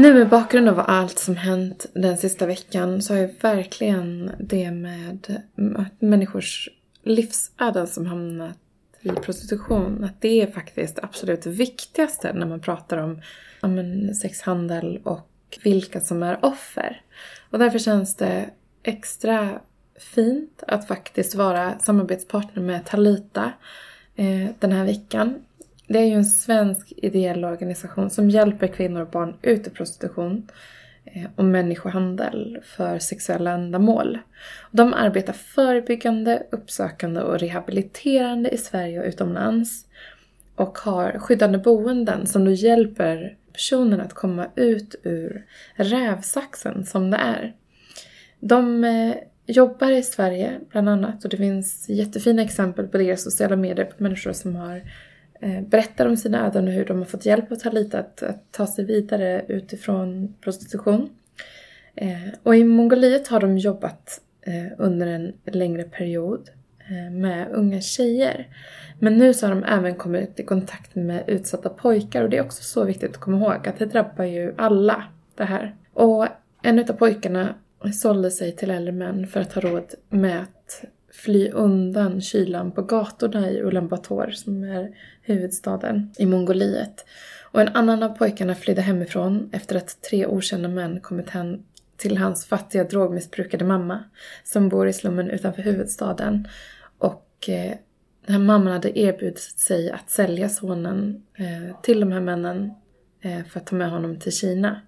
Nu med bakgrund av allt som hänt den sista veckan så har ju verkligen det med människors livsöden som hamnat i prostitution, att det är faktiskt det absolut viktigaste när man pratar om om sexhandel och vilka som är offer. Och därför känns det extra fint att faktiskt vara samarbetspartner med Talita eh, den här veckan. Det är ju en svensk ideell organisation som hjälper kvinnor och barn ut ur prostitution eh, och människohandel för sexuella ändamål. De arbetar förebyggande, uppsökande och rehabiliterande i Sverige och utomlands och har skyddande boenden som då hjälper personen att komma ut ur rävsaxen som det är. De eh, jobbar i Sverige bland annat och det finns jättefina exempel på deras sociala medier på människor som har Eh, berättar om sina öden och hur de har fått hjälp av Talita att, att ta sig vidare utifrån prostitution. Eh, och i Mongoliet har de jobbat eh, under en längre period med unga tjejer. Men nu så har de även kommit i kontakt med utsatta pojkar och det är också så viktigt att komma ihåg att det drabbar ju alla det här. Och en utav pojkarna sålde sig till äldre män för att ha råd med att fly undan kylan på gatorna i Ulaanbaatar som är huvudstaden i Mongoliet. Och en annan av pojkarna flydde hemifrån efter att tre okända män kommit hem till hans fattiga drogmissbrukade mamma som bor i slummen utanför huvudstaden. Och eh, den här mamman hade erbjudit sig att sälja sonen eh, till de här männen eh, för att ta med honom till Kina.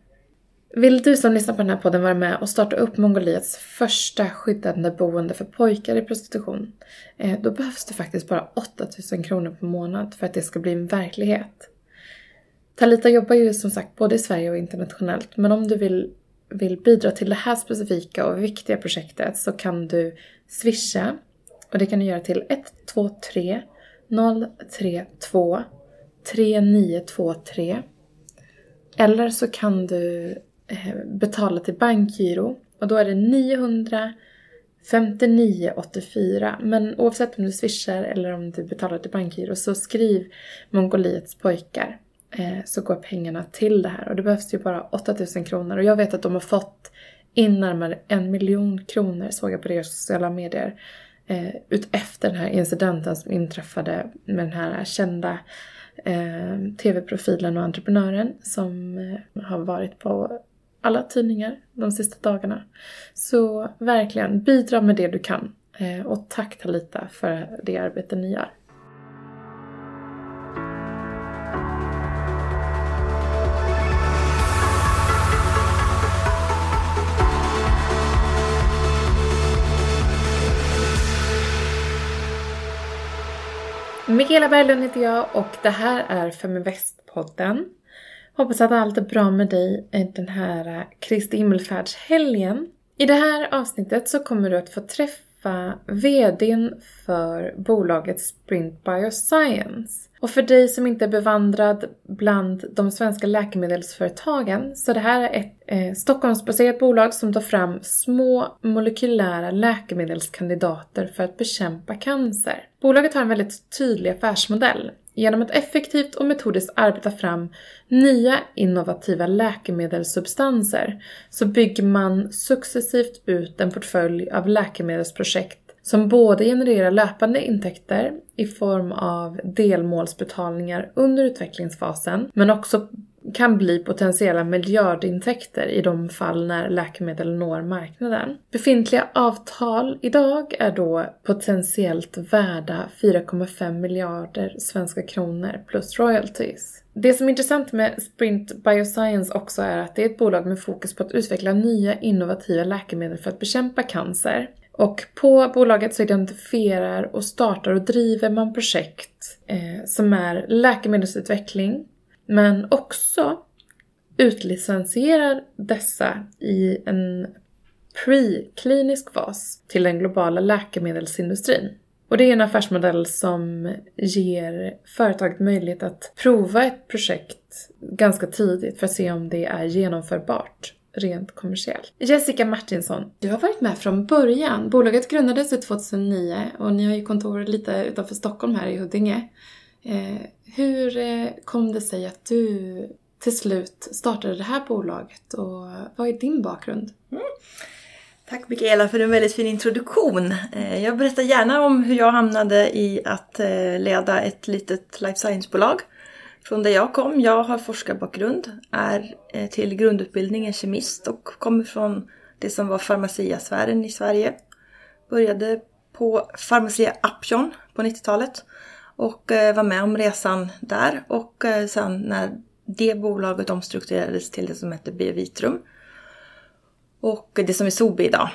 Vill du som lyssnar på den här podden vara med och starta upp Mongoliets första skyddande boende för pojkar i prostitution? Eh, då behövs det faktiskt bara 8000 kronor per månad för att det ska bli en verklighet. Talita jobbar ju som sagt både i Sverige och internationellt, men om du vill, vill bidra till det här specifika och viktiga projektet så kan du swisha och det kan du göra till 123 032 3923 eller så kan du Eh, betala till bankgiro. Och då är det 959,84 men oavsett om du swishar eller om du betalar till bankgiro så skriv Mongoliets pojkar eh, så går pengarna till det här. Och det behövs ju bara 8000 kronor. Och jag vet att de har fått in närmare en miljon kronor såg jag på deras sociala medier eh, utefter den här incidenten som inträffade med den här kända eh, tv-profilen och entreprenören som eh, har varit på alla tidningar de sista dagarna. Så verkligen, bidra med det du kan. Eh, och tack Talita för det arbete ni gör. Mikaela Berglund heter jag och det här är Feminvest-podden. Hoppas att allt är bra med dig den här eh, Kristi himmelfärdshelgen. I det här avsnittet så kommer du att få träffa VDn för bolaget Sprint Bioscience. Och för dig som inte är bevandrad bland de svenska läkemedelsföretagen så det här är ett eh, Stockholmsbaserat bolag som tar fram små molekylära läkemedelskandidater för att bekämpa cancer. Bolaget har en väldigt tydlig affärsmodell Genom att effektivt och metodiskt arbeta fram nya innovativa läkemedelssubstanser så bygger man successivt ut en portfölj av läkemedelsprojekt som både genererar löpande intäkter i form av delmålsbetalningar under utvecklingsfasen men också kan bli potentiella miljardintäkter i de fall när läkemedel når marknaden. Befintliga avtal idag är då potentiellt värda 4,5 miljarder svenska kronor plus royalties. Det som är intressant med Sprint Bioscience också är att det är ett bolag med fokus på att utveckla nya innovativa läkemedel för att bekämpa cancer. Och på bolaget så identifierar och startar och driver man projekt eh, som är läkemedelsutveckling, men också utlicensierar dessa i en preklinisk fas till den globala läkemedelsindustrin. Och det är en affärsmodell som ger företaget möjlighet att prova ett projekt ganska tidigt för att se om det är genomförbart rent kommersiellt. Jessica Martinsson, du har varit med från början. Bolaget grundades 2009 och ni har ju kontor lite utanför Stockholm här i Huddinge. Eh, hur eh, kom det sig att du till slut startade det här bolaget och vad är din bakgrund? Mm. Tack Mikaela för en väldigt fin introduktion. Eh, jag berättar gärna om hur jag hamnade i att eh, leda ett litet life science-bolag. Från där jag kom, jag har forskarbakgrund, är eh, till grundutbildningen kemist och kommer från det som var farmaciasfären i Sverige. Började på Pharmacia Upjohn på 90-talet och eh, var med om resan där och eh, sen när det bolaget omstrukturerades till det som hette Biovitrum och det som är Sobi idag.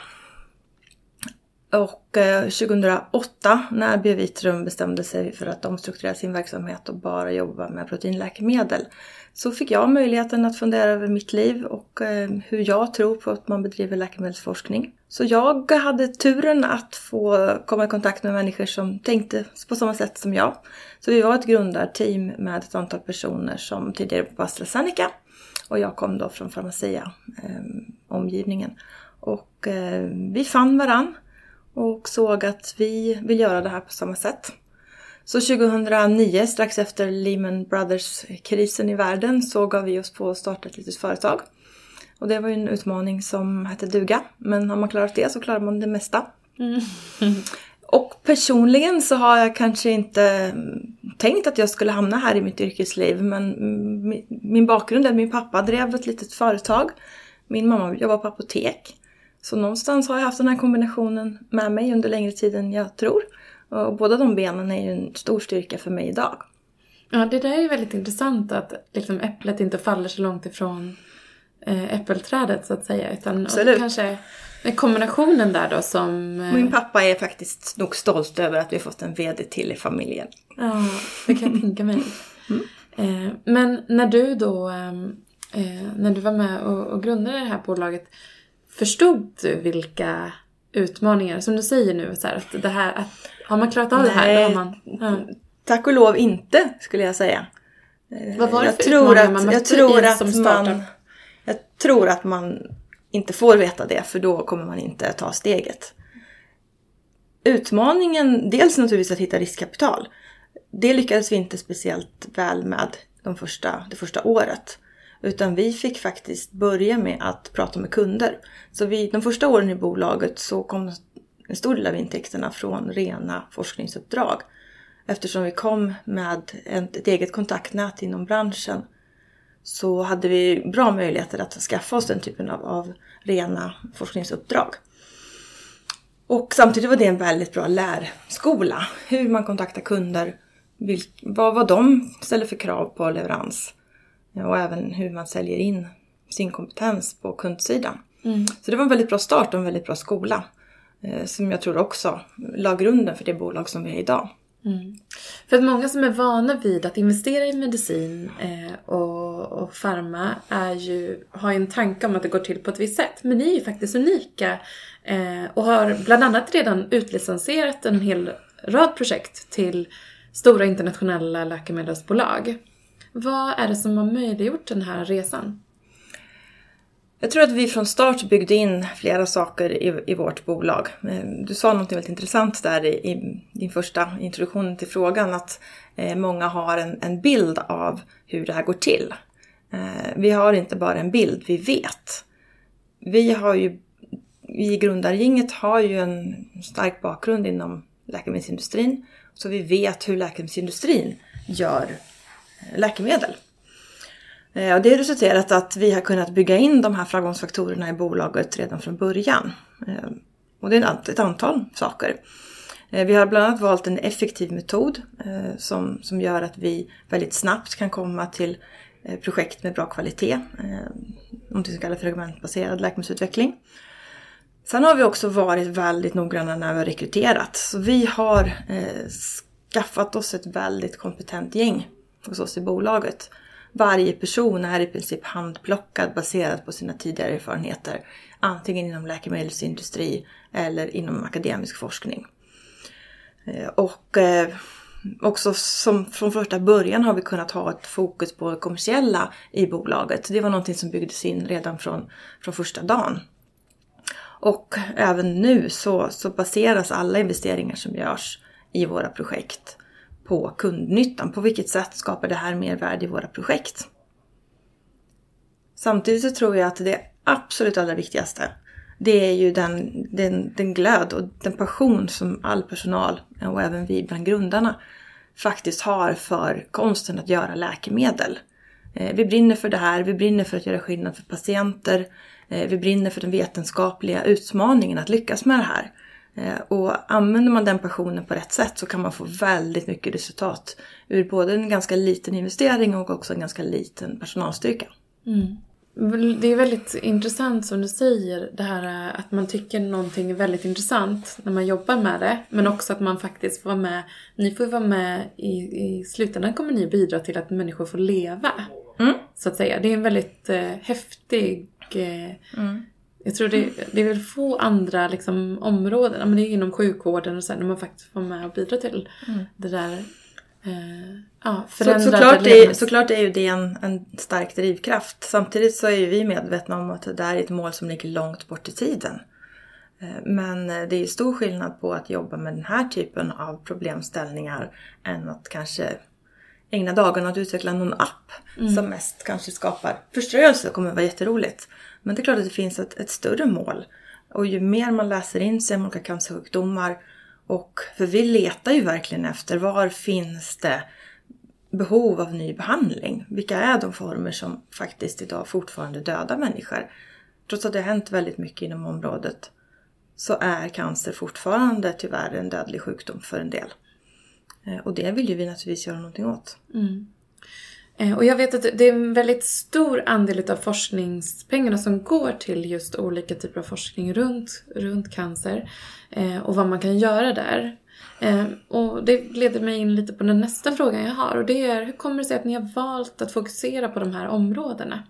Och eh, 2008 när Biovitrum bestämde sig för att omstrukturera sin verksamhet och bara jobba med proteinläkemedel så fick jag möjligheten att fundera över mitt liv och eh, hur jag tror på att man bedriver läkemedelsforskning. Så jag hade turen att få komma i kontakt med människor som tänkte på samma sätt som jag. Så vi var ett grundarteam med ett antal personer som tidigare på AstraZeneca och jag kom då från Pharmacia, eh, omgivningen. Och eh, vi fann varann och såg att vi vill göra det här på samma sätt. Så 2009, strax efter Lehman Brothers-krisen i världen, så gav vi oss på att starta ett litet företag. Och det var ju en utmaning som hette duga. Men har man klarat det så klarar man det mesta. Mm. Och personligen så har jag kanske inte tänkt att jag skulle hamna här i mitt yrkesliv. Men min bakgrund är att min pappa drev ett litet företag. Min mamma jobbar på apotek. Så någonstans har jag haft den här kombinationen med mig under längre tid än jag tror. Och båda de benen är ju en stor styrka för mig idag. Ja, det där är ju väldigt intressant att liksom äpplet inte faller så långt ifrån eh, äppelträdet så att säga. Utan Absolut. kanske kombinationen där då som... Eh, Min pappa är faktiskt nog stolt över att vi har fått en VD till i familjen. Ja, det kan jag tänka mig. Mm. Eh, men när du då, när du var med och grundade det här bolaget, förstod du vilka utmaningar, som du säger nu, så här, att det här, att har man klarat av Nej, det här, då har man... Ja. Tack och lov inte, skulle jag säga. Vad var det för jag tror att, man jag tror att som man, Jag tror att man inte får veta det, för då kommer man inte ta steget. Utmaningen, dels naturligtvis att hitta riskkapital. Det lyckades vi inte speciellt väl med de första, det första året. Utan vi fick faktiskt börja med att prata med kunder. Så vi, de första åren i bolaget så kom en stor del av intäkterna från rena forskningsuppdrag. Eftersom vi kom med ett eget kontaktnät inom branschen så hade vi bra möjligheter att skaffa oss den typen av, av rena forskningsuppdrag. Och samtidigt var det en väldigt bra lärskola. Hur man kontaktar kunder, vilk, vad, vad de ställer för krav på leverans och även hur man säljer in sin kompetens på kundsidan. Mm. Så det var en väldigt bra start och en väldigt bra skola. Eh, som jag tror också la grunden för det bolag som vi är idag. Mm. För att många som är vana vid att investera i medicin eh, och, och farma är ju, har ju en tanke om att det går till på ett visst sätt. Men ni är ju faktiskt unika eh, och har bland annat redan utlicensierat en hel rad projekt till stora internationella läkemedelsbolag. Vad är det som har möjliggjort den här resan? Jag tror att vi från start byggde in flera saker i, i vårt bolag. Eh, du sa något väldigt intressant där i, i din första introduktion till frågan att eh, många har en, en, bild av hur det här går till. Eh, vi har inte bara en bild, vi vet. Vi har ju, vi i grundargänget har ju en stark bakgrund inom läkemedelsindustrin. Så vi vet hur läkemedelsindustrin gör läkemedel. Eh, och det har resulterat att vi har kunnat bygga in de här framgångsfaktorerna i bolaget redan från början. Eh, och det är ett antal saker. Eh, vi har bland annat valt en effektiv metod som, som gör att vi väldigt snabbt kan komma till projekt med bra kvalitet. Något som kallas fragmentbaserad läkemedelsutveckling. Sen har vi också varit väldigt noggranna när vi har rekryterat. Så vi har skaffat oss ett väldigt kompetent gäng hos oss i bolaget. Varje person är i princip handplockad baserat på sina tidigare erfarenheter. Antingen inom läkemedelsindustri eller inom akademisk forskning. Eh, och eh, också som från första början har vi kunnat ha ett fokus på det kommersiella i bolaget. Det var någonting som byggdes in redan från, från första dagen. Och även nu så, så baseras alla investeringar som görs i våra projekt på kundnyttan. På vilket sätt skapar det här mer värde i våra projekt? Samtidigt så tror jag att det absolut allra viktigaste det är ju den, den, den glöd och den passion som all personal och även vi bland grundarna faktiskt har för konsten att göra läkemedel. Eh, vi brinner för det här, vi brinner för att göra skillnad för patienter. Eh, vi brinner för den vetenskapliga utmaningen att lyckas med det här. Eh, och använder man den passionen på rätt sätt så kan man få väldigt mycket resultat ur både en ganska liten investering och också en ganska liten personalstyrka. Mm. Det är väldigt intressant som du säger, det här att man tycker någonting är väldigt intressant när man jobbar med det. Men också att man faktiskt får vara med, ni får vara med i, i slutändan kommer ni bidra till att människor får leva. Mm. Så att säga. Det är en väldigt eh, häftig eh, mm. Jag tror det, det är väl få andra liksom, områden, men det är inom sjukvården och så här, när man faktiskt får med och bidra till mm. det där eh, ja, så, såklart, är, såklart är ju det en, en stark drivkraft. Samtidigt så är ju vi medvetna om att det där är ett mål som ligger långt bort i tiden. Eh, men det är stor skillnad på att jobba med den här typen av problemställningar än att kanske ägna dagarna att utveckla någon app mm. som mest kanske skapar förströelse. Det kommer att vara jätteroligt. Men det är klart att det finns ett, ett större mål. Och ju mer man läser in sig om olika cancersjukdomar och för vi letar ju verkligen efter var finns det behov av ny behandling? Vilka är de former som faktiskt idag fortfarande dödar människor? Trots att det har hänt väldigt mycket inom området så är cancer fortfarande tyvärr en dödlig sjukdom för en del. Eh, och det vill ju vi naturligtvis göra någonting åt. Mm. Eh, och jag vet att det är en väldigt stor andel av forskningspengarna som går till just olika typer av forskning runt, runt cancer eh, och vad man kan göra där. Eh, och det leder mig in lite på den nästa frågan jag har och det är hur kommer det sig att ni har valt att fokusera på de här områdena?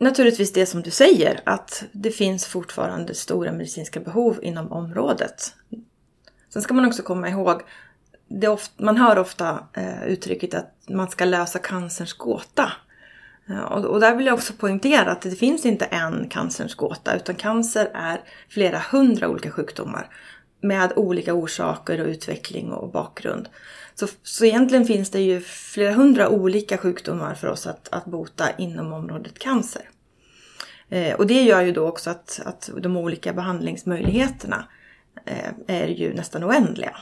Naturligtvis det som du säger, att det finns fortfarande stora medicinska behov inom området. Sen ska man också komma ihåg det ofta, man hör ofta eh, uttrycket att man ska lösa cancerns gåta. Eh, och, och, där vill jag också poängtera att det finns inte en cancerns gåta utan cancer är flera hundra olika sjukdomar med olika orsaker och utveckling och bakgrund. Så, så egentligen finns det ju flera hundra olika sjukdomar för oss att, att bota inom området cancer. Eh, och det gör ju då också att, att de olika behandlingsmöjligheterna eh, är ju nästan oändliga.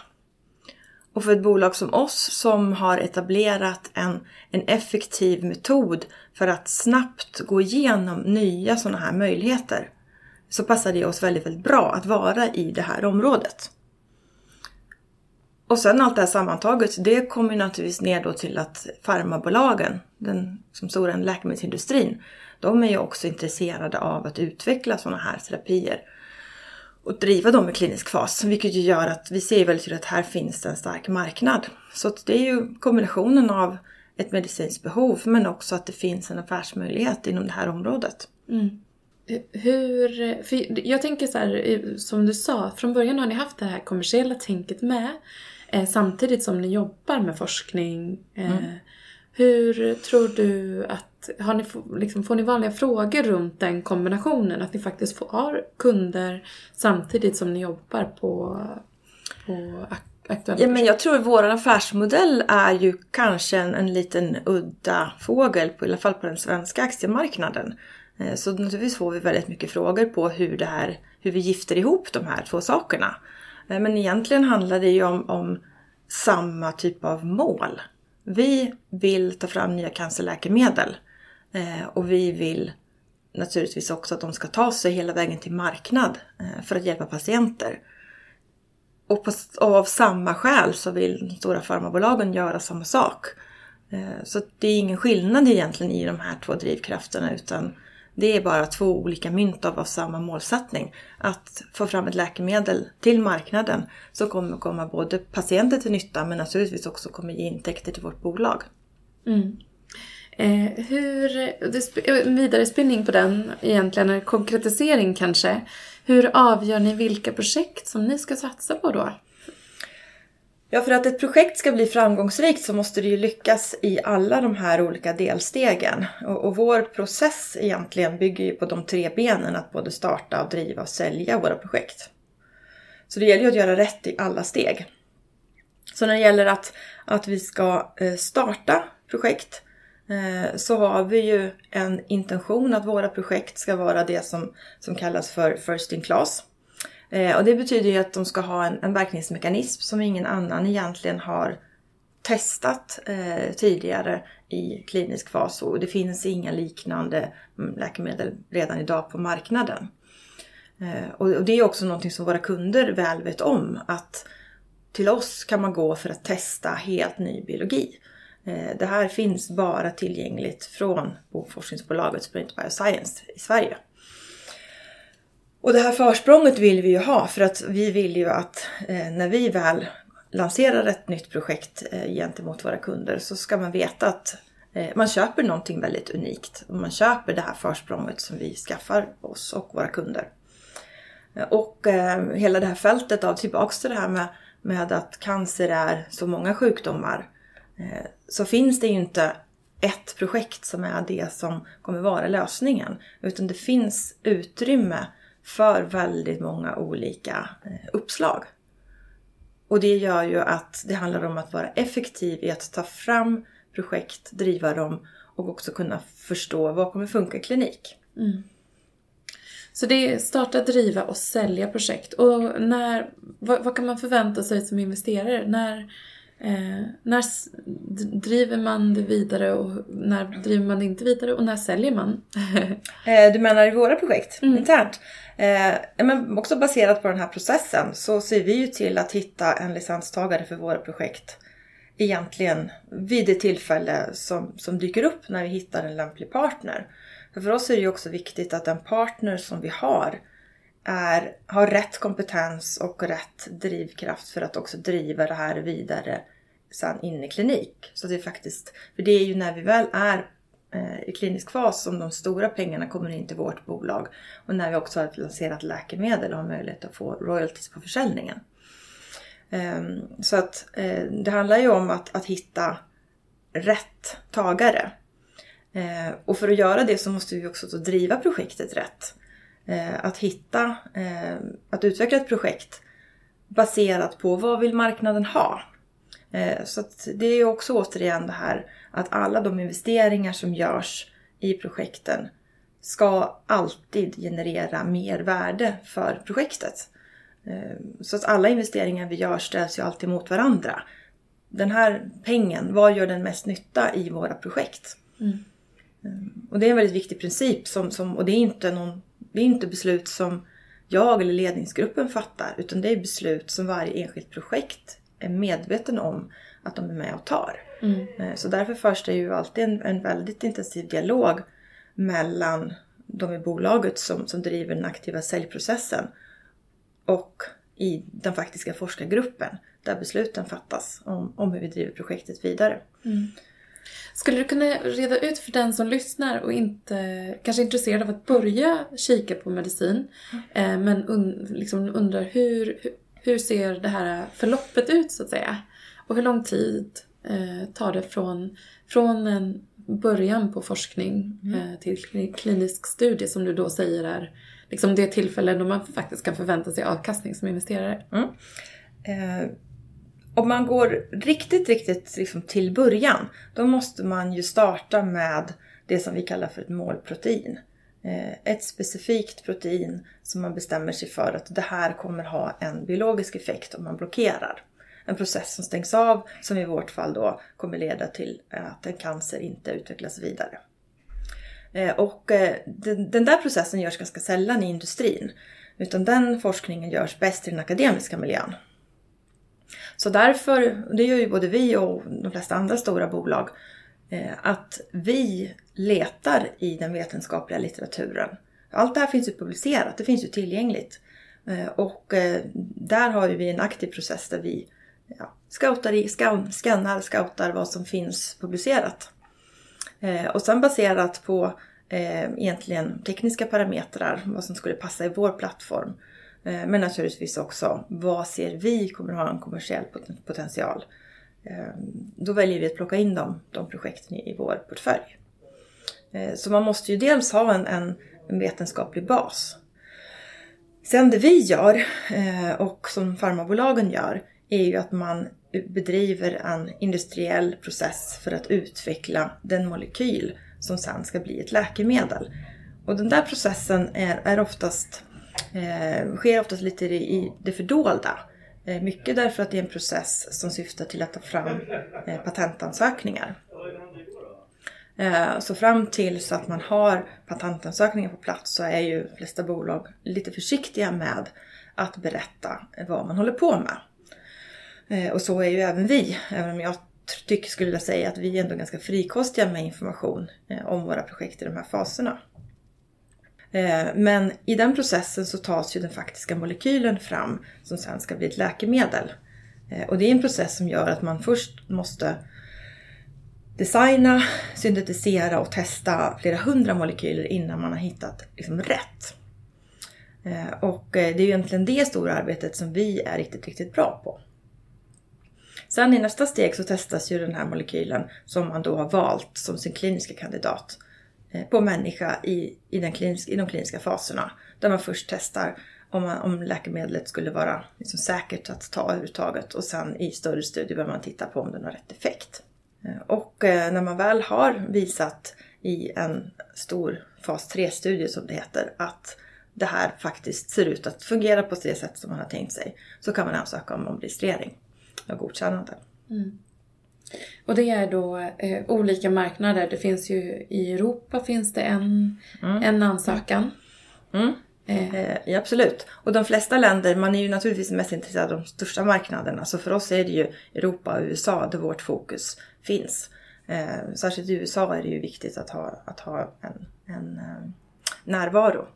Och för ett bolag som oss som har etablerat en, en effektiv metod för att snabbt gå igenom nya sådana här möjligheter så passar det oss väldigt, väldigt bra att vara i det här området. Och sen allt det här sammantaget, det kommer naturligtvis ner då till att farmabolagen, den som stora läkemedelsindustrin, de är ju också intresserade av att utveckla sådana här terapier och driva dem i klinisk fas. Vilket ju gör att vi ser väldigt tydligt att här finns en stark marknad. Så det är ju kombinationen av ett medicinskt behov men också att det finns en affärsmöjlighet inom det här området. Mm. Hur, för jag tänker så här, som du sa, från början har ni haft det här kommersiella tänket med eh, samtidigt som ni jobbar med forskning. Eh, mm. Hur tror du att, har ni, liksom, får ni vanliga frågor runt den kombinationen? Att ni faktiskt får, har kunder samtidigt som ni jobbar på, på aktuella ja, men Jag tror vår affärsmodell är ju kanske en, en liten udda fågel, på, i alla fall på den svenska aktiemarknaden. Eh, så naturligtvis får vi väldigt mycket frågor på hur, det här, hur vi gifter ihop de här två sakerna. Eh, men egentligen handlar det ju om, om samma typ av mål. Vi vill ta fram nya cancerläkemedel eh, Eh, och vi vill naturligtvis också att de ska ta sig hela vägen till marknad eh, för att hjälpa patienter. Och, på, och av samma skäl så vill de stora farmabolagen göra samma sak. Eh, så det är ingen skillnad egentligen i de här två drivkrafterna utan det är bara två olika mynt av samma målsättning. Att få fram ett läkemedel till marknaden som kommer komma både patienter till nytta men naturligtvis också kommer ge intäkter till vårt bolag. Mm. Eh, hur, eh, vidare spinning på den egentligen, en konkretisering kanske. Hur avgör ni vilka projekt som ni ska satsa på då? Ja, för att ett projekt ska bli framgångsrikt så måste det ju lyckas i alla de här olika delstegen. Och, och, vår process egentligen bygger ju på de tre benen att både starta, och driva och sälja våra projekt. Så det gäller ju att göra rätt i alla steg. Så när det gäller att, att vi ska eh, starta projekt Eh, så har vi ju en intention att våra projekt ska vara det som, som kallas för First in Class. Eh, och det betyder ju att de ska ha en, en verkningsmekanism som ingen annan egentligen har testat eh, tidigare i klinisk fas och det finns inga liknande mm, läkemedel redan idag på marknaden. Eh, och, och, det är också någonting som våra kunder väl vet om att till oss kan man gå för att testa helt ny biologi. Eh, det här finns bara tillgängligt från forskningsbolaget Sprint Bioscience i Sverige. Och det här försprånget vill vi ju ha för att vi vill ju att eh, när vi väl lanserar ett nytt projekt eh, gentemot våra kunder så ska man veta att man köper någonting väldigt unikt. Och man köper det här försprånget som vi skaffar oss och våra kunder. Och hela det här fältet av tillbaks till det här med, med att cancer är så många sjukdomar. Eh, så finns det ju inte ett projekt som är det som kommer vara lösningen. Utan det finns utrymme för väldigt många olika eh, uppslag. Och det gör ju att det handlar om att vara effektiv i att ta fram projekt, driva dem och också kunna förstå vad kommer funka i klinik. Mm. Så det är starta, driva och sälja projekt. Och när, vad, vad kan man förvänta sig som investerare? När, eh, när driver man det vidare och när driver man det inte vidare och när säljer man? eh, du menar i våra projekt mm. internt? Eh, men också baserat på den här processen så ser vi ju till att hitta en licenstagare för våra projekt egentligen vid det tillfälle som, som dyker upp när vi hittar en lämplig partner. För, för oss är det ju också viktigt att den partner som vi har är, har rätt kompetens och rätt drivkraft för att också driva det här vidare sen in i klinik. Så det är faktiskt, för det är ju när vi väl är eh, i klinisk fas som de stora pengarna kommer in till vårt bolag. Och när vi också har lanserat läkemedel och har möjlighet att få royalties på försäljningen. Ehm, så att eh, det handlar ju om att, att hitta rätt tagare. Eh, och för att göra det så måste vi också driva projektet rätt. Att hitta, att utveckla ett projekt baserat på vad vill marknaden ha? Så det är också återigen det här att alla de investeringar som görs i projekten ska alltid generera mer värde för projektet. Eh, så att alla investeringar vi gör ställs ju alltid mot varandra. Den här pengen, vad gör den mest nytta i våra projekt? Mm. Eh, och det är en väldigt viktig princip som, som, och det är, inte någon, det är inte beslut som jag eller ledningsgruppen fattar utan det är beslut som varje enskilt projekt är medveten om att de är med och tar. Mm. Eh, så därför förs det ju alltid en, en, väldigt intensiv dialog mellan de i bolaget som, som driver den aktiva säljprocessen och i den faktiska forskargruppen där besluten fattas om, om hur vi driver projektet vidare. Mm. Skulle du kunna reda ut för den som lyssnar och inte kanske är intresserad av att börja kika på medicin mm. eh, men un, liksom undrar hur, hur ser det här förloppet ut så att säga? Och hur lång tid eh, tar det från, från en början på forskning mm. eh, till klinisk studie som du då säger är liksom det tillfälle då man faktiskt kan förvänta sig avkastning som investerare? Mm. Eh, om man går riktigt, riktigt liksom till början då måste man ju starta med det som vi kallar för ett målprotein. Eh, ett specifikt protein som man bestämmer sig för att det här kommer ha en biologisk effekt om man blockerar en process som stängs av som i vårt fall då kommer leda till att en cancer inte utvecklas vidare. Eh, och eh, den där processen görs ganska sällan i industrin. Utan den forskningen görs bäst i den akademiska miljön. Så därför, det gör ju både vi och de flesta andra stora bolag, eh, att vi letar i den vetenskapliga litteraturen. Allt det här finns ju publicerat, det finns ju tillgängligt. Eh, och eh, där har vi en aktiv process där vi ja, scoutar i, scannar, scoutar vad som finns publicerat. Och sen baserat på egentligen tekniska parametrar, vad som skulle passa i vår plattform. Eh, men naturligtvis också vad ser vi kommer att ha en kommersiell potential. Ehm, då väljer vi att plocka in dem, de projekten i, vår portfölj. Eh, så man måste ju dels ha en, en, en vetenskaplig bas. Sen det vi gör eh, och som farmabolagen gör är ju att man bedriver en industriell process för att utveckla den molekyl som sen ska bli ett läkemedel. Och den där processen är, är oftast, eh, sker oftast lite i det fördolda. Eh, mycket därför att det är en process som syftar till att ta fram eh, patentansökningar. Eh, så fram till så att man har patentansökningar på plats så är ju de flesta bolag lite försiktiga med att berätta vad man håller på med. Eh, och så är ju även vi, även om jag tycker, skulle jag säga, att vi är ändå ganska frikostiga med information eh, om våra projekt i de här faserna. Eh, men i den processen så tas ju den faktiska molekylen fram som sen ska bli ett läkemedel. Eh, och det är en process som gör att man först måste designa, syntetisera och testa flera hundra molekyler innan man har hittat liksom rätt. Eh, och det är ju egentligen det stora arbetet som vi är riktigt, riktigt bra på. Sen i nästa steg så testas ju den här molekylen som man då har valt som sin kliniska kandidat Eh, på människa i, i, den kliniska, i de kliniska faserna. Där man först testar om, man, om läkemedlet skulle vara liksom säkert att ta överhuvudtaget och sen i större studier bör man titta på om den har rätt effekt. Eh, och eh, när man väl har visat i en stor fas 3-studie som det heter att det här faktiskt ser ut att fungera på det sätt som man har tänkt sig så kan man ansöka om registrering och godkännande. Mm. Och det är då eh, olika marknader. Det finns ju i Europa finns det en, mm. en ansökan. Mm. Eh. Ja, absolut. Och de flesta länder, man är ju naturligtvis mest intresserad av de största marknaderna. Så för oss är det ju Europa och USA där vårt fokus finns. Eh, särskilt i USA är det ju viktigt att ha, att ha en, en eh, närvaro.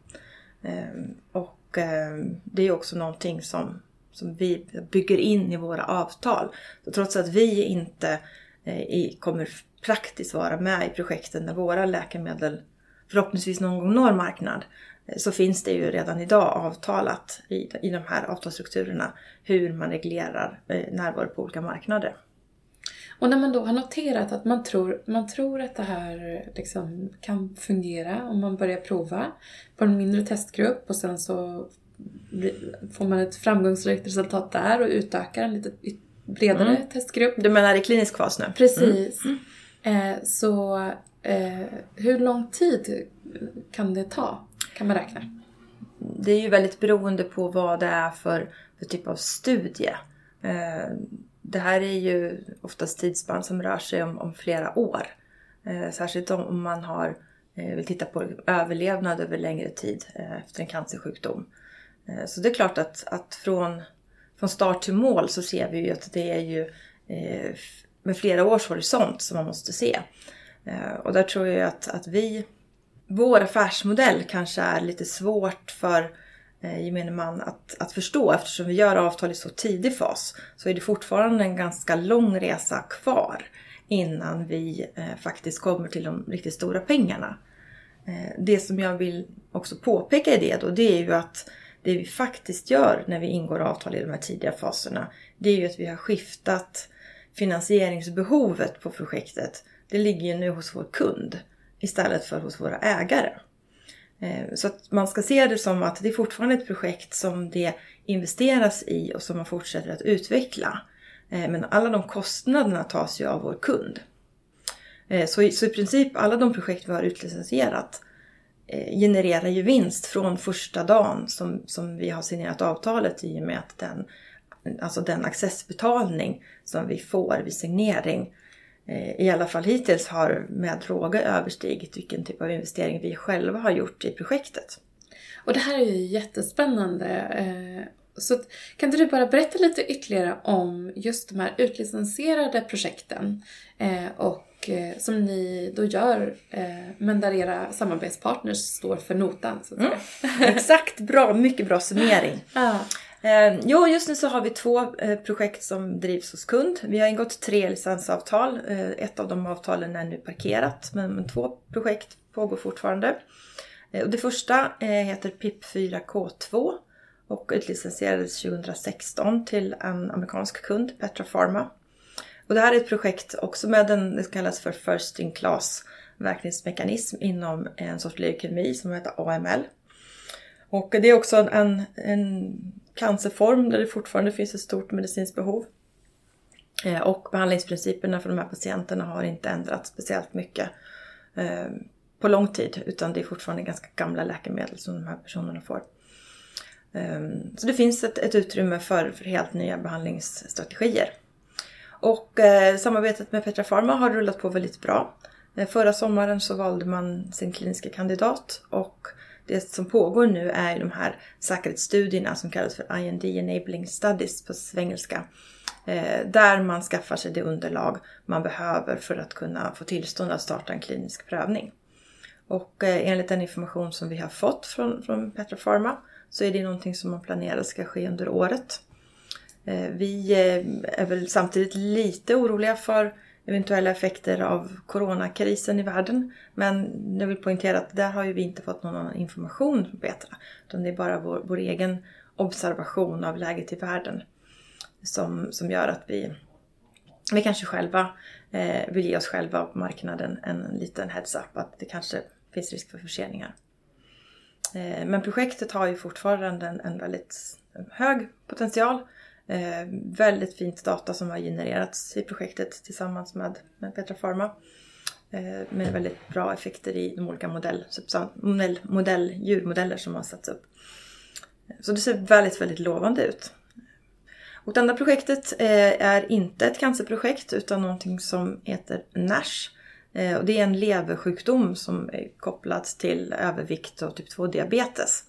Eh, och eh, det är också någonting som, som vi bygger in i våra avtal. Så trots att vi inte eh, i, kommer praktiskt vara med i projekten när våra läkemedel förhoppningsvis någon gång når marknad eh, så finns det ju redan idag avtalat i, i de här avtalsstrukturerna hur man reglerar eh, närvaro på olika marknader. Och när man då har noterat att man tror, man tror att det här liksom kan fungera om man börjar prova på en mindre testgrupp och sen så får man ett framgångsrikt resultat där och utökar en lite bredare mm. testgrupp. Du menar i klinisk fas nu? Precis. Mm. Mm. Eh, så eh, hur lång tid kan det ta? Kan man räkna? Det är ju väldigt beroende på vad det är för, för typ av studie. Eh, det här är ju oftast tidsspann som rör sig om, om flera år. Eh, särskilt om, man har, eh, vill titta på överlevnad över längre tid eh, efter en cancersjukdom. Eh, så det är klart att, att från, från start till mål så ser vi ju att det är ju eh, med flera års horisont som man måste se. Eh, och där tror jag att, att vi, vår affärsmodell kanske är lite svårt för gemene man att, att förstå. Eftersom vi gör avtal i så tidig fas så är det fortfarande en ganska lång resa kvar innan vi eh, faktiskt kommer till de riktigt stora pengarna. Eh, det som jag vill också påpeka i det då, det är ju att det vi faktiskt gör när vi ingår avtal i de här tidiga faserna, det är ju att vi har skiftat finansieringsbehovet på projektet. Det ligger ju nu hos vår kund istället för hos våra ägare. Eh, så att man ska se det som att det är fortfarande ett projekt som det investeras i och som man fortsätter att utveckla. Eh, men alla de kostnaderna tas ju av vår kund. Eh, så i, så i princip alla de projekt vi har utlicensierat Eh, genererar ju vinst från första dagen som, som vi har signerat avtalet i och med att den, alltså den accessbetalning som vi får vid signering eh, i alla fall hittills har med råga överstigit vilken typ av investering vi själva har gjort i projektet. Och det här är ju jättespännande. Eh, så kan inte du bara berätta lite ytterligare om just de här utlicensierade projekten och och som ni då gör men där era samarbetspartners står för notan. Så att mm. Exakt, bra, mycket bra summering. ja. Eh, jo, just nu så har vi två eh, projekt som drivs hos kund. Vi har ingått tre licensavtal. Eh, ett av de avtalen är nu parkerat, men, men två projekt pågår fortfarande. Eh, och det första eh, heter PIP 4K2 och utlicensierades 2016 till en amerikansk kund, Petra Pharma. Och det här är ett projekt också med en, det kallas för First in Class verkningsmekanism inom en sorts leukemi som heter AML. Och det är också en, en cancerform där det fortfarande finns ett stort medicinskt behov. Eh, och behandlingsprinciperna för de här patienterna har inte ändrats speciellt mycket eh, på lång tid utan det är fortfarande ganska gamla läkemedel som de här personerna får. Eh, så det finns ett, ett utrymme för, för helt nya behandlingsstrategier. Och eh, samarbetet med Petra Pharma har rullat på väldigt bra. Eh, förra sommaren så valde man sin kliniska kandidat och det som pågår nu är de här säkerhetsstudierna som kallas för IND Enabling Studies på svengelska. Eh, där man skaffar sig det underlag man behöver för att kunna få tillstånd att starta en klinisk prövning. Och eh, enligt den information som vi har fått från, från Petra Pharma så är det någonting som man planerar ska ske under året. Eh, vi eh, är väl samtidigt lite oroliga för eventuella effekter av coronakrisen i världen. Men jag vill poängtera att där har ju vi inte fått någon annan information från Petra. Utan det är bara vår, vår egen observation av läget i världen som, som gör att vi, vi kanske själva eh, vill ge oss själva på marknaden en liten heads-up att det kanske finns risk för förseningar. Eh, men projektet har ju fortfarande en, en väldigt hög potential. Eh, väldigt fint data som har genererats i projektet tillsammans med, med Petra Pharma. Eh, med väldigt bra effekter i de olika modell, modell, modell, djurmodeller som har satts upp. Eh, så det ser väldigt, väldigt lovande ut. Och det andra projektet eh, är inte ett cancerprojekt utan någonting som heter NASH. Eh, och det är en leversjukdom som är kopplad till övervikt och typ 2-diabetes.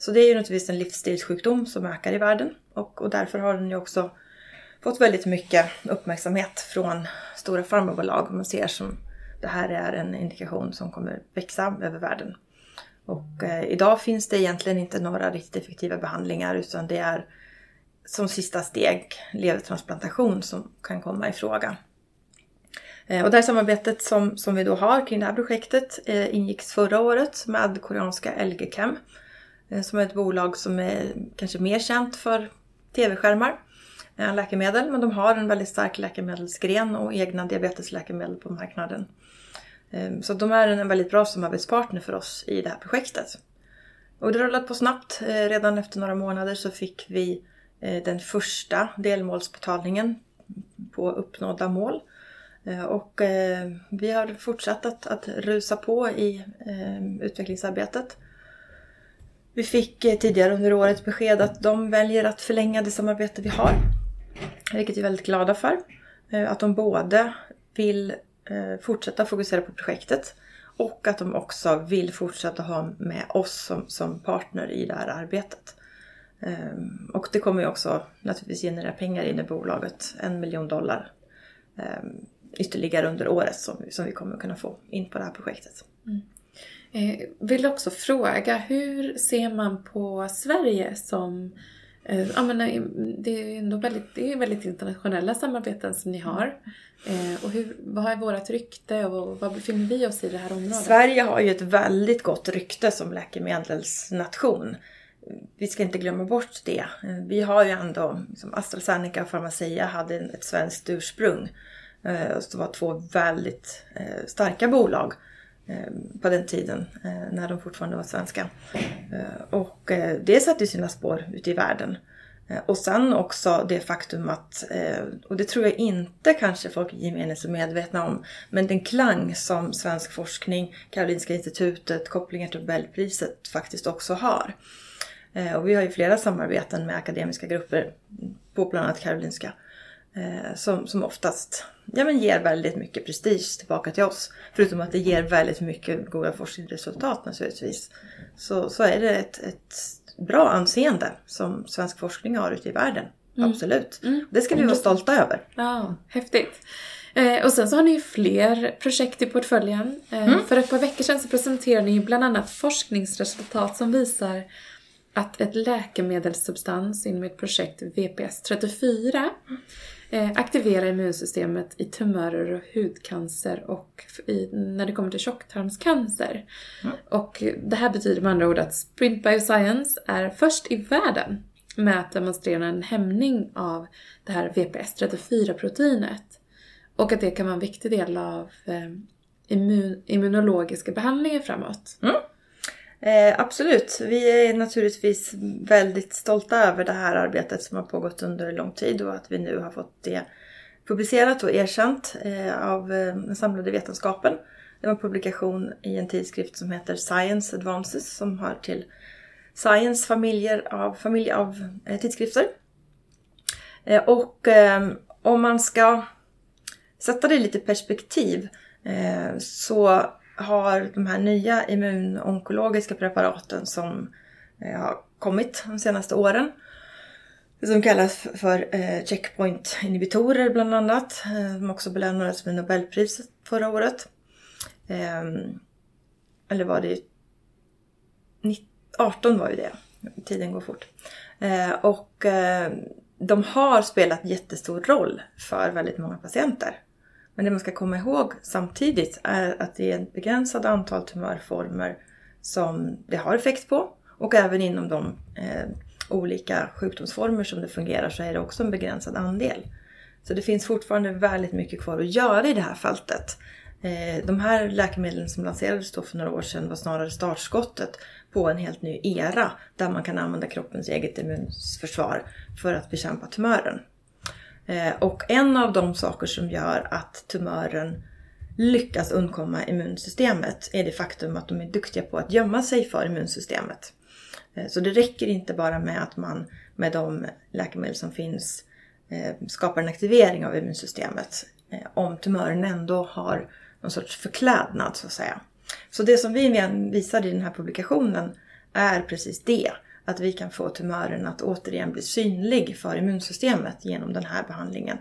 Så det är ju naturligtvis en livsstilssjukdom som ökar i världen och, och därför har den ju också fått väldigt mycket uppmärksamhet från stora farmabolag. Man ser som det här är en indikation som kommer växa över världen. Och eh, idag finns det egentligen inte några riktigt effektiva behandlingar utan det är som sista steg levertransplantation som kan komma i fråga. Eh, och det här samarbetet som, som vi då har kring det här projektet eh, ingicks förra året med koreanska LG Chem eh, Eh, som är ett bolag som är kanske mer känt för tv-skärmar än läkemedel men de har en väldigt stark läkemedelsgren och egna diabetesläkemedel på marknaden. Eh, så de är en väldigt bra samarbetspartner för oss i det här projektet. Och det rullade på snabbt. Redan efter några månader så fick vi den första delmålsbetalningen på uppnådda mål. Och vi har fortsatt att, att rusa på i utvecklingsarbetet. Vi fick eh, tidigare under året besked att de väljer att förlänga det samarbete vi har. Vilket vi är väldigt glada för. Eh, att de både vill eh, fortsätta fokusera på projektet och att de också vill fortsätta ha med oss som, som partner i det här arbetet. Ehm, och det kommer ju också naturligtvis generera pengar in i bolaget, en miljon dollar ehm, ytterligare under året som, som vi kommer kunna få in på det här projektet. Mm. Eh, vill också fråga, hur ser man på Sverige som eh, menar, eh, det är ändå väldigt, det är väldigt internationella samarbeten som ni har. Eh, och hur, vad är vårt rykte och var befinner vi oss i det här området? Sverige har ju ett väldigt gott rykte som läkemedelsnation vi ska inte glömma bort det. Eh, vi har ju ändå, som AstraZeneca och Pharmacia hade ett svenskt ursprung. Eh, det var två väldigt eh, starka bolag Eh, på den tiden eh, när de fortfarande var svenska. Eh, och det satte sina spår ute i världen. Och sen också det faktum att, och det tror jag inte kanske folk i gemen är så medvetna om, men den klang som svensk forskning, Karolinska institutet, kopplingar till Nobelpriset faktiskt också har. Och vi har ju flera samarbeten med akademiska grupper på bland annat Karolinska. Som, som oftast ja, men ger väldigt mycket prestige tillbaka till oss. Förutom att det ger väldigt mycket goda forskningsresultat naturligtvis. Så, så är det ett, ett bra anseende som svensk forskning har ute i världen. Mm. Absolut. Mm. Det ska vi vara stolta över. Ja, häftigt. Eh, och sen så har ni ju fler projekt i portföljen. Eh, mm. För ett par veckor sedan så presenterade ni bland annat forskningsresultat som visar att ett läkemedelssubstans inom ett projekt VPS34 eh, aktiverar immunsystemet i tumörer och hudcancer och i, när det kommer till tjocktarmscancer. Mm. Och det här betyder med andra ord att Sprint Bioscience är först i världen med att demonstrera en hämning av det här VPS34-proteinet. Och att det kan vara en viktig del av eh, immun, immunologiska behandlingar framåt. Mm. Eh, absolut. Vi är naturligtvis väldigt stolta över det här arbetet som har pågått under lång tid och att vi nu har fått det publicerat och erkänt eh, av eh, den samlade vetenskapen. Det var en publikation i en tidskrift som heter Science Advances som hör till Science familjer av, familj av eh, tidskrifter. Och om man ska sätta det i lite perspektiv så har de här nya immunonkologiska preparaten som eh, har kommit de senaste åren som kallas för eh, checkpoint-inhibitorer bland annat. De som också belönades med Nobelpriset förra året. Ehm, eller var det 18 var ju det. Tiden går fort. Och de har spelat jättestor roll för väldigt många patienter. Men det man ska komma ihåg samtidigt är att det är ett begränsat antal tumörformer som det har effekt på. Och även inom de eh, olika sjukdomsformer som det fungerar så är det också en begränsad andel. Så det finns fortfarande väldigt mycket kvar att göra i det här fältet. Eh, de här läkemedlen som lanserades då för några år sedan var snarare startskottet på en helt ny era där man kan använda kroppens eget immunförsvar för att bekämpa tumören. Eh, och en av de saker som gör att tumören lyckas undkomma immunsystemet är det faktum att de är duktiga på att gömma sig för immunsystemet. Eh, så det räcker inte bara med att man med de läkemedel som finns eh, skapar en aktivering av immunsystemet om tumören ändå har någon sorts förklädnad så att säga. Så det som vi visade i den här publikationen är precis det att vi kan få tumören att återigen bli synlig för immunsystemet genom den här behandlingen.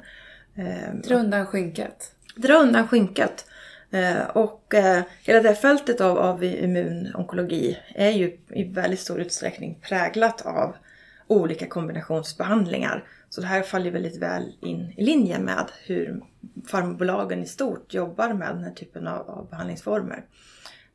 Eh, Dra undan skynket. Dra undan skynket. Eh, och eh, hela det här fältet av, av immunonkologi är ju i väldigt stor utsträckning präglat av olika kombinationsbehandlingar. Så det här faller väldigt väl in i linje med hur farmabolagen i stort jobbar med den här typen av, av behandlingsformer.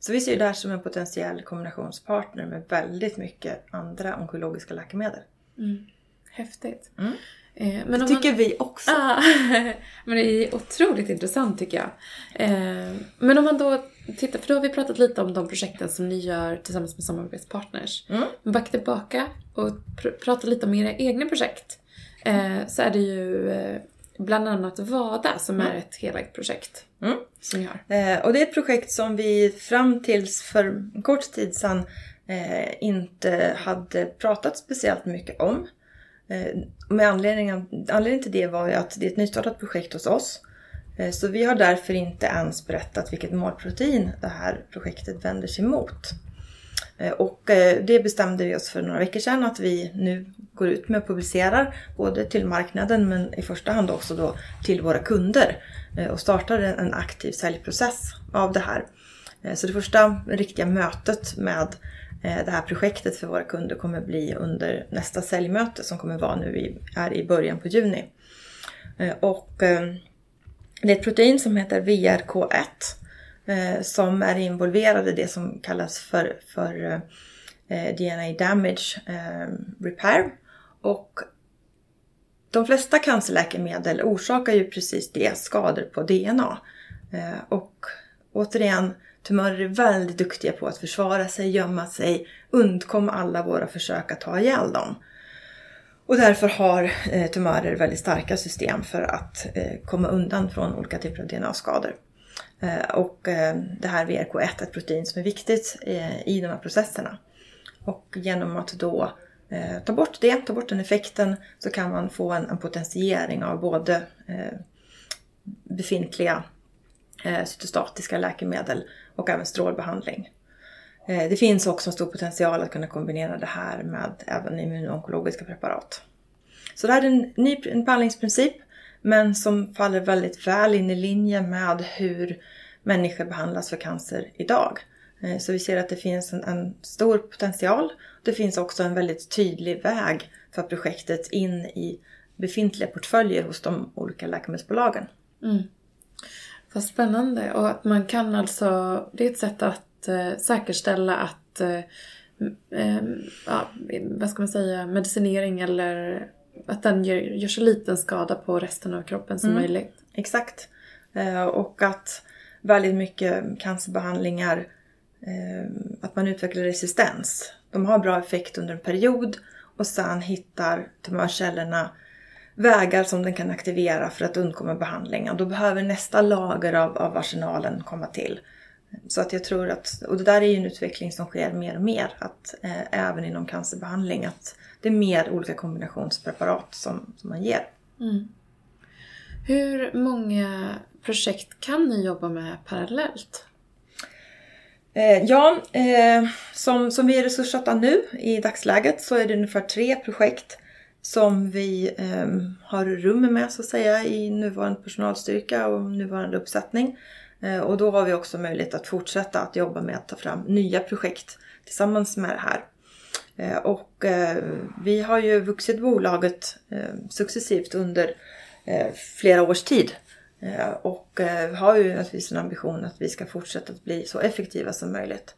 Så vi ser det här som en potentiell kombinationspartner med väldigt mycket andra onkologiska läkemedel. Mm. Häftigt. Mm. Eh, men det tycker man... vi också. Ah, men det är otroligt intressant tycker jag. Eh, men om man då tittar, för då har vi pratat lite om de projekten som ni gör tillsammans med samarbetspartners. Mm. Backa tillbaka och pr prata lite om era egna projekt. Eh, så är det ju eh, bland annat VADA som mm. är ett helägt projekt. Mm. Som ni har. Eh, och det är ett projekt som vi fram tills för en kort tid sedan eh, inte hade pratat speciellt mycket om. Eh, med anledning, anledningen till det var ju att det är ett nystartat projekt hos oss. Eh, så vi har därför inte ens berättat vilket målprotein det här projektet vänder sig mot. Eh, och eh, det bestämde vi oss för några veckor sedan att vi nu går ut med och publicerar både till marknaden men i första hand också då till våra kunder eh, och startar en aktiv säljprocess av det här. Eh, så det första riktiga mötet med eh, det här projektet för våra kunder kommer bli under nästa säljmöte som kommer vara nu i, är i början på juni. Och det är ett protein som heter VRK1 som är involverad i det som kallas för, för DNA damage repair. Och de flesta cancerläkemedel orsakar ju precis det, skador på DNA. Eh, och återigen, tumörer är väldigt duktiga på att försvara sig, gömma sig, undkomma alla våra försök att ta ihjäl dem. Och därför har eh, tumörer väldigt starka system för att eh, komma undan från olika typer av DNA-skador. Och det här VRK1 är ett protein som är viktigt i de här processerna. Och genom att då Eh, ta bort det, ta bort den effekten, så kan man få en, en potentiering av både eh, befintliga eh, cytostatiska läkemedel och även strålbehandling. Det finns också en stor potential att kunna kombinera det här med även immunonkologiska preparat. Så det här är en ny behandlingsprincip men som faller väldigt väl in i linje med hur människor behandlas för cancer idag. Eh, så vi ser att det finns en, en, stor potential. Det finns också en väldigt tydlig väg för projektet in i befintliga portföljer hos de olika läkemedelsbolagen. Mm. Vad spännande. Och att man kan alltså, det är ett sätt att eh, säkerställa att eh, eh, ja, vad ska man säga, medicinering eller att den gör, gör så liten skada på resten av kroppen som mm. möjligt. Exakt. Eh, och att väldigt mycket cancerbehandlingar, eh, Eh, att man utvecklar resistens. De har bra effekt under en period och sen hittar tumörcellerna vägar som den kan aktivera för att undkomma behandlingen. Då behöver nästa lager av, av arsenalen komma till. Så att jag tror att, och det där är ju en utveckling som sker mer och mer, att eh, även inom cancerbehandling, att det är mer olika kombinationspreparat som, som man ger. Mm. Hur många projekt kan ni jobba med parallellt? Eh, ja, eh, som, som vi är resurssatta nu i dagsläget så är det ungefär tre projekt som vi ehm, har rum med så att säga i nuvarande personalstyrka och nuvarande uppsättning. Eh, och då har vi också möjlighet att fortsätta att jobba med att ta fram nya projekt tillsammans med det här. Och vi har ju vuxit bolaget successivt under flera års tid. Eh, och eh, har ju naturligtvis en ambition att vi ska fortsätta att bli så effektiva som möjligt.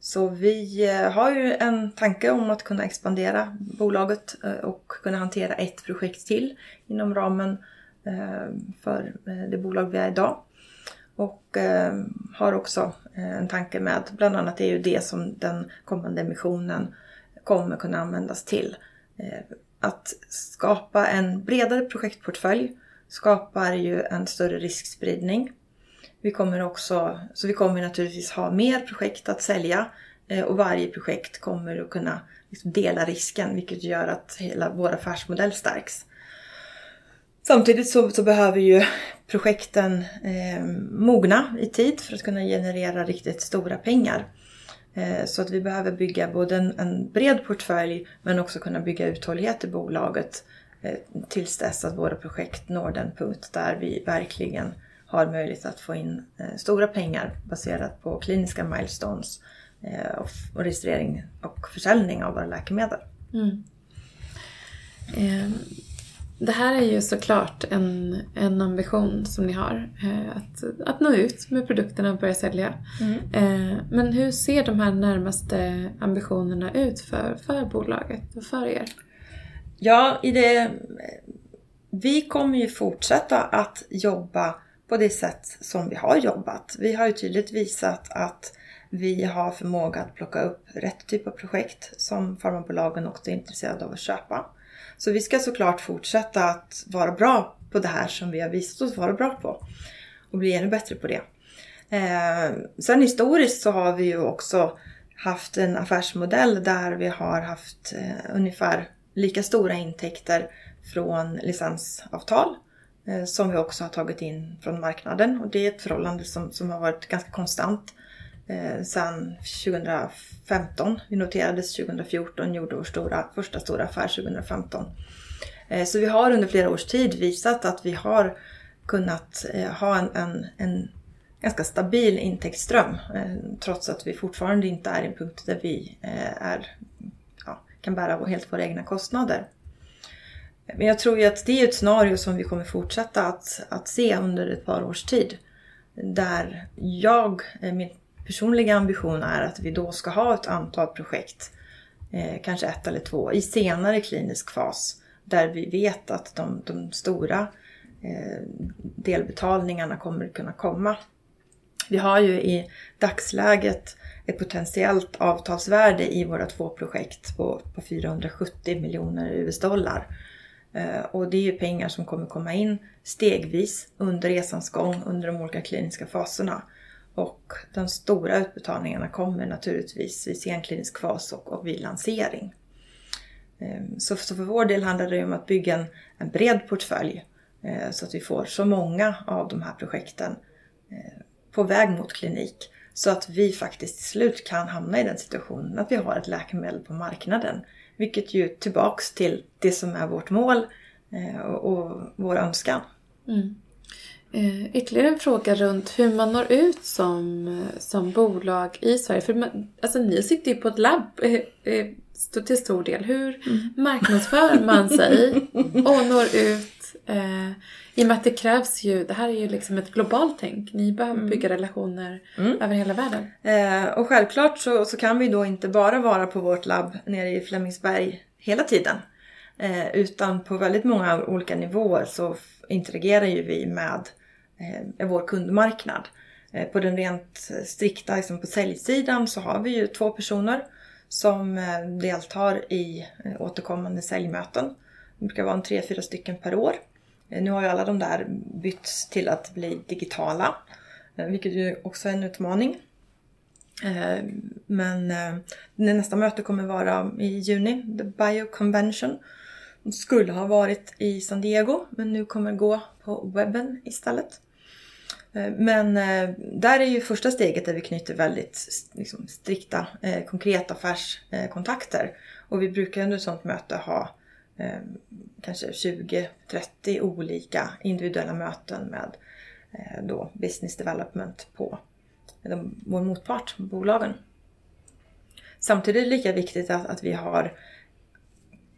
Så vi eh, har ju en tanke om att kunna expandera bolaget och kunna hantera ett projekt till inom ramen för det bolag vi är idag. Och har också en tanke med, bland annat är ju det som den kommande emissionen kommer kunna användas till. Att skapa en bredare projektportfölj skapar ju en större riskspridning. Vi kommer också, så vi kommer naturligtvis ha mer projekt att sälja eh, och varje projekt kommer att kunna liksom dela risken vilket gör att hela vår affärsmodell stärks. Samtidigt så, så behöver ju projekten eh, mogna i tid för att kunna generera riktigt stora pengar. Eh, så att vi behöver bygga både en, en, bred portfölj men också kunna bygga uthållighet i bolaget tills dess att våra projekt når den punkt där vi verkligen har möjlighet att få in eh, stora pengar baserat på kliniska milestones eh, och, registrering och försäljning av våra läkemedel. Mm. Eh, det här är ju såklart en, en ambition som ni har. Eh, att, att nå ut med produkterna och börja sälja. Mm. Eh, men hur ser de här närmaste ambitionerna ut för, för bolaget och för er? Ja, i det, vi kommer ju fortsätta att jobba på det sätt som vi har jobbat. Vi har ju tydligt visat att vi har förmåga att plocka upp rätt typ av projekt som farmabolagen också är intresserade av att köpa. Så vi ska såklart fortsätta att vara bra på det här som vi har visat oss vara bra på. Och bli ännu bättre på det. Eh, sen historiskt så har vi ju också haft en affärsmodell där vi har haft eh, ungefär lika stora intäkter från licensavtal eh, som vi också har tagit in från marknaden. Och det är ett förhållande som, som har varit ganska konstant eh, sedan 2015. Vi noterades 2014, gjorde vår stora, första stora affär 2015. Eh, så vi har under flera års tid visat att vi har kunnat eh, ha en, en, en ganska stabil intäktsström eh, trots att vi fortfarande inte är i en punkt där vi eh, är, kan bära helt våra egna kostnader. Men jag tror ju att det är ett scenario som vi kommer fortsätta att, att se under ett par års tid. Där jag, eh, min personliga ambition är att vi då ska ha ett antal projekt, eh, kanske ett eller två, i senare klinisk fas. Där vi vet att de, de stora eh, delbetalningarna kommer kunna komma. Vi har ju i dagsläget ett potentiellt avtalsvärde i våra två projekt på, på 470 miljoner US-dollar. Eh, och det är ju pengar som kommer komma in stegvis under resans gång under de olika kliniska faserna. Och de stora utbetalningarna kommer naturligtvis vid senklinisk fas och, och vid lansering. Ehm, så, så, för vår del handlar det om att bygga en, en bred portfölj eh, så att vi får så många av de här projekten eh, på väg mot klinik så att vi faktiskt till slut kan hamna i den situationen att vi har ett läkemedel på marknaden. Vilket ju tillbaks till det som är vårt mål eh, och, vår önskan. Mm. Eh, ytterligare en fråga runt hur man når ut som, som bolag i Sverige. För man, alltså, ni sitter ju på ett labb eh, eh, till stor del. Hur mm. marknadsför man sig och når ut? Eh, I och med att det krävs ju, det här är ju liksom ett globalt tänk. Ni behöver mm. bygga relationer mm. över hela världen. Eh, och självklart så, så kan vi då inte bara vara på vårt labb nere i Flemingsberg hela tiden. Eh, utan på väldigt många olika nivåer så interagerar ju vi med eh, vår kundmarknad. Eh, på den rent strikta, liksom på säljsidan, så har vi ju två personer som eh, deltar i återkommande säljmöten det brukar vara en tre, fyra stycken per år. Eh, nu har ju alla de där bytts till att bli digitala, eh, vilket ju också är en utmaning. Eh, men nästa möte kommer vara i juni, The Bio Convention. De skulle ha varit i San Diego, men nu kommer gå på webben istället. Men där är ju första steget där vi knyter väldigt liksom, strikta, konkreta affärskontakter. Och vi brukar under ett sådant möte ha eh, kanske 20-30 olika individuella möten med eh, då business development på de, vår motpart, bolagen. Samtidigt är det lika viktigt att, att vi har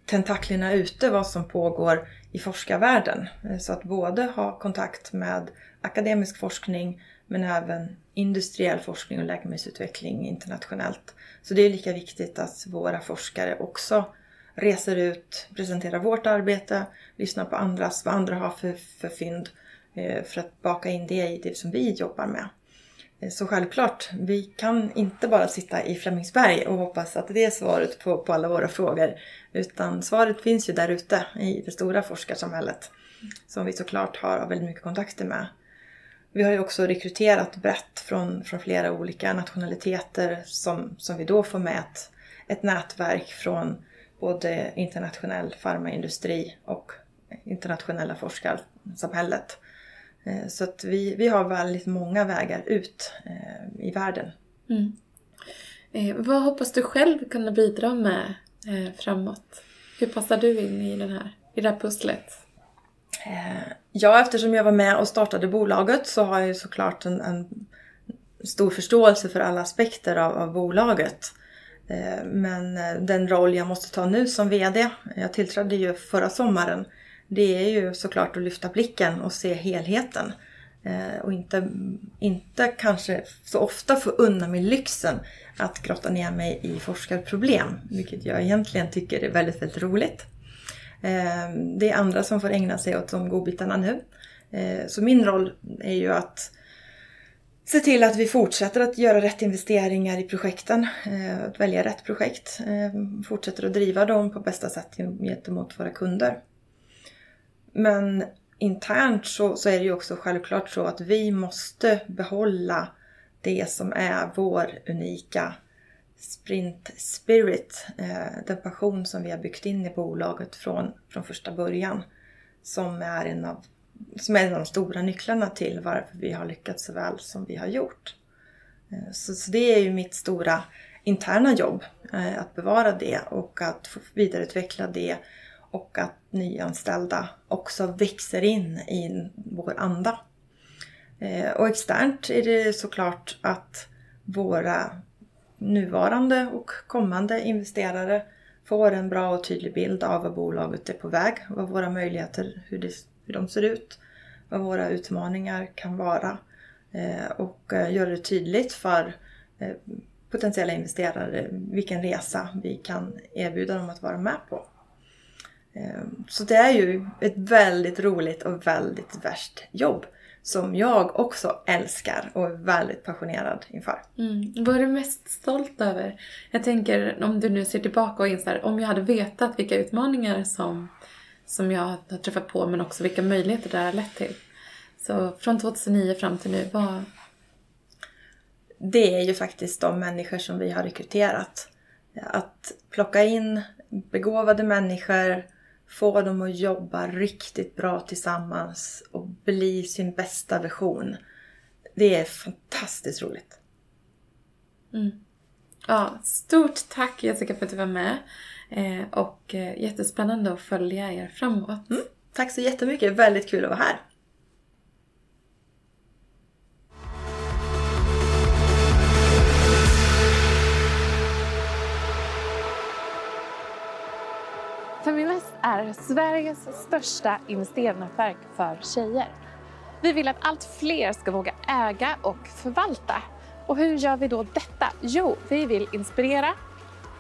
tentaklerna ute vad som pågår i forskarvärlden. Eh, så att både ha kontakt med akademisk forskning men även industriell forskning och läkemedelsutveckling internationellt. Så det är lika viktigt att våra forskare också reser ut, presenterar vårt arbete, lyssnar på andras, vad andra har för, för fynd eh, för att baka in det i det som vi jobbar med. Eh, så självklart, vi kan inte bara sitta i Flemingsberg och hoppas att det är svaret på, på alla våra frågor. Utan svaret finns ju där ute i det stora forskarsamhället. Som vi såklart har väldigt mycket kontakter med. Vi har ju också rekryterat brett från, från flera olika nationaliteter som, som vi då får med ett, ett nätverk från både internationell farmaindustri och internationella forskarsamhället. Eh, så att vi, vi har väldigt många vägar ut eh, i världen. Mm. Eh, vad hoppas du själv kunna bidra med framåt? Hur passar du in i, den här, i det här pusslet? Ja, eftersom jag var med och startade bolaget så har jag ju såklart en, en stor förståelse för alla aspekter av, av bolaget. Eh, men eh, den roll jag måste ta nu som VD, jag tillträdde ju förra sommaren, det är ju såklart att lyfta blicken och se helheten. Eh, och inte, inte kanske så ofta få unna mig lyxen att grotta ner mig i forskarproblem, vilket jag egentligen tycker är väldigt, väldigt roligt. Det är andra som får ägna sig åt de godbitarna nu. Så min roll är ju att se till att vi fortsätter att göra rätt investeringar i projekten, eh, att välja rätt projekt, eh, fortsätter att driva dem på bästa sätt gentemot våra kunder. Men internt så, så är det ju också självklart så att vi måste behålla det som är vår unika sprint spirit, eh, den passion som vi har byggt in i bolaget från, från första början. Som är en av som är en av de stora nycklarna till varför vi har lyckats så väl som vi har gjort. Eh, så, så det är ju mitt stora interna jobb, eh, att bevara det och att vidareutveckla det och att nyanställda också växer in i vår anda. Eh, och externt är det såklart att våra nuvarande och kommande investerare får en bra och tydlig bild av vad bolaget är på väg, vad våra möjligheter, hur det hur de ser ut, vad våra utmaningar kan vara eh, och eh, göra det tydligt för eh, potentiella investerare vilken resa vi kan erbjuda dem att vara med på. Så det är ju ett väldigt roligt och väldigt värst jobb som jag också älskar och är väldigt passionerad inför. Mm. Vad är du mest stolt över? Jag tänker om du nu ser tillbaka och inser om jag hade vetat vilka utmaningar som som jag har träffat på men också vilka möjligheter det har lett till. Så från 2009 fram till nu, vad... Det är ju faktiskt de människor som vi har rekryterat. Att plocka in begåvade människor, få dem att jobba riktigt bra tillsammans och bli sin bästa version. Det är fantastiskt roligt. Mm. Ja, stort tack Jessica för att du var med. Eh, och eh, jättespännande att följa er framåt. Mm. Tack så jättemycket, väldigt kul att vara här. Feminvest är Sveriges största investeringsnätverk för tjejer. Vi vill att allt fler ska våga äga och förvalta. Och hur gör vi då detta? Jo, vi vill inspirera,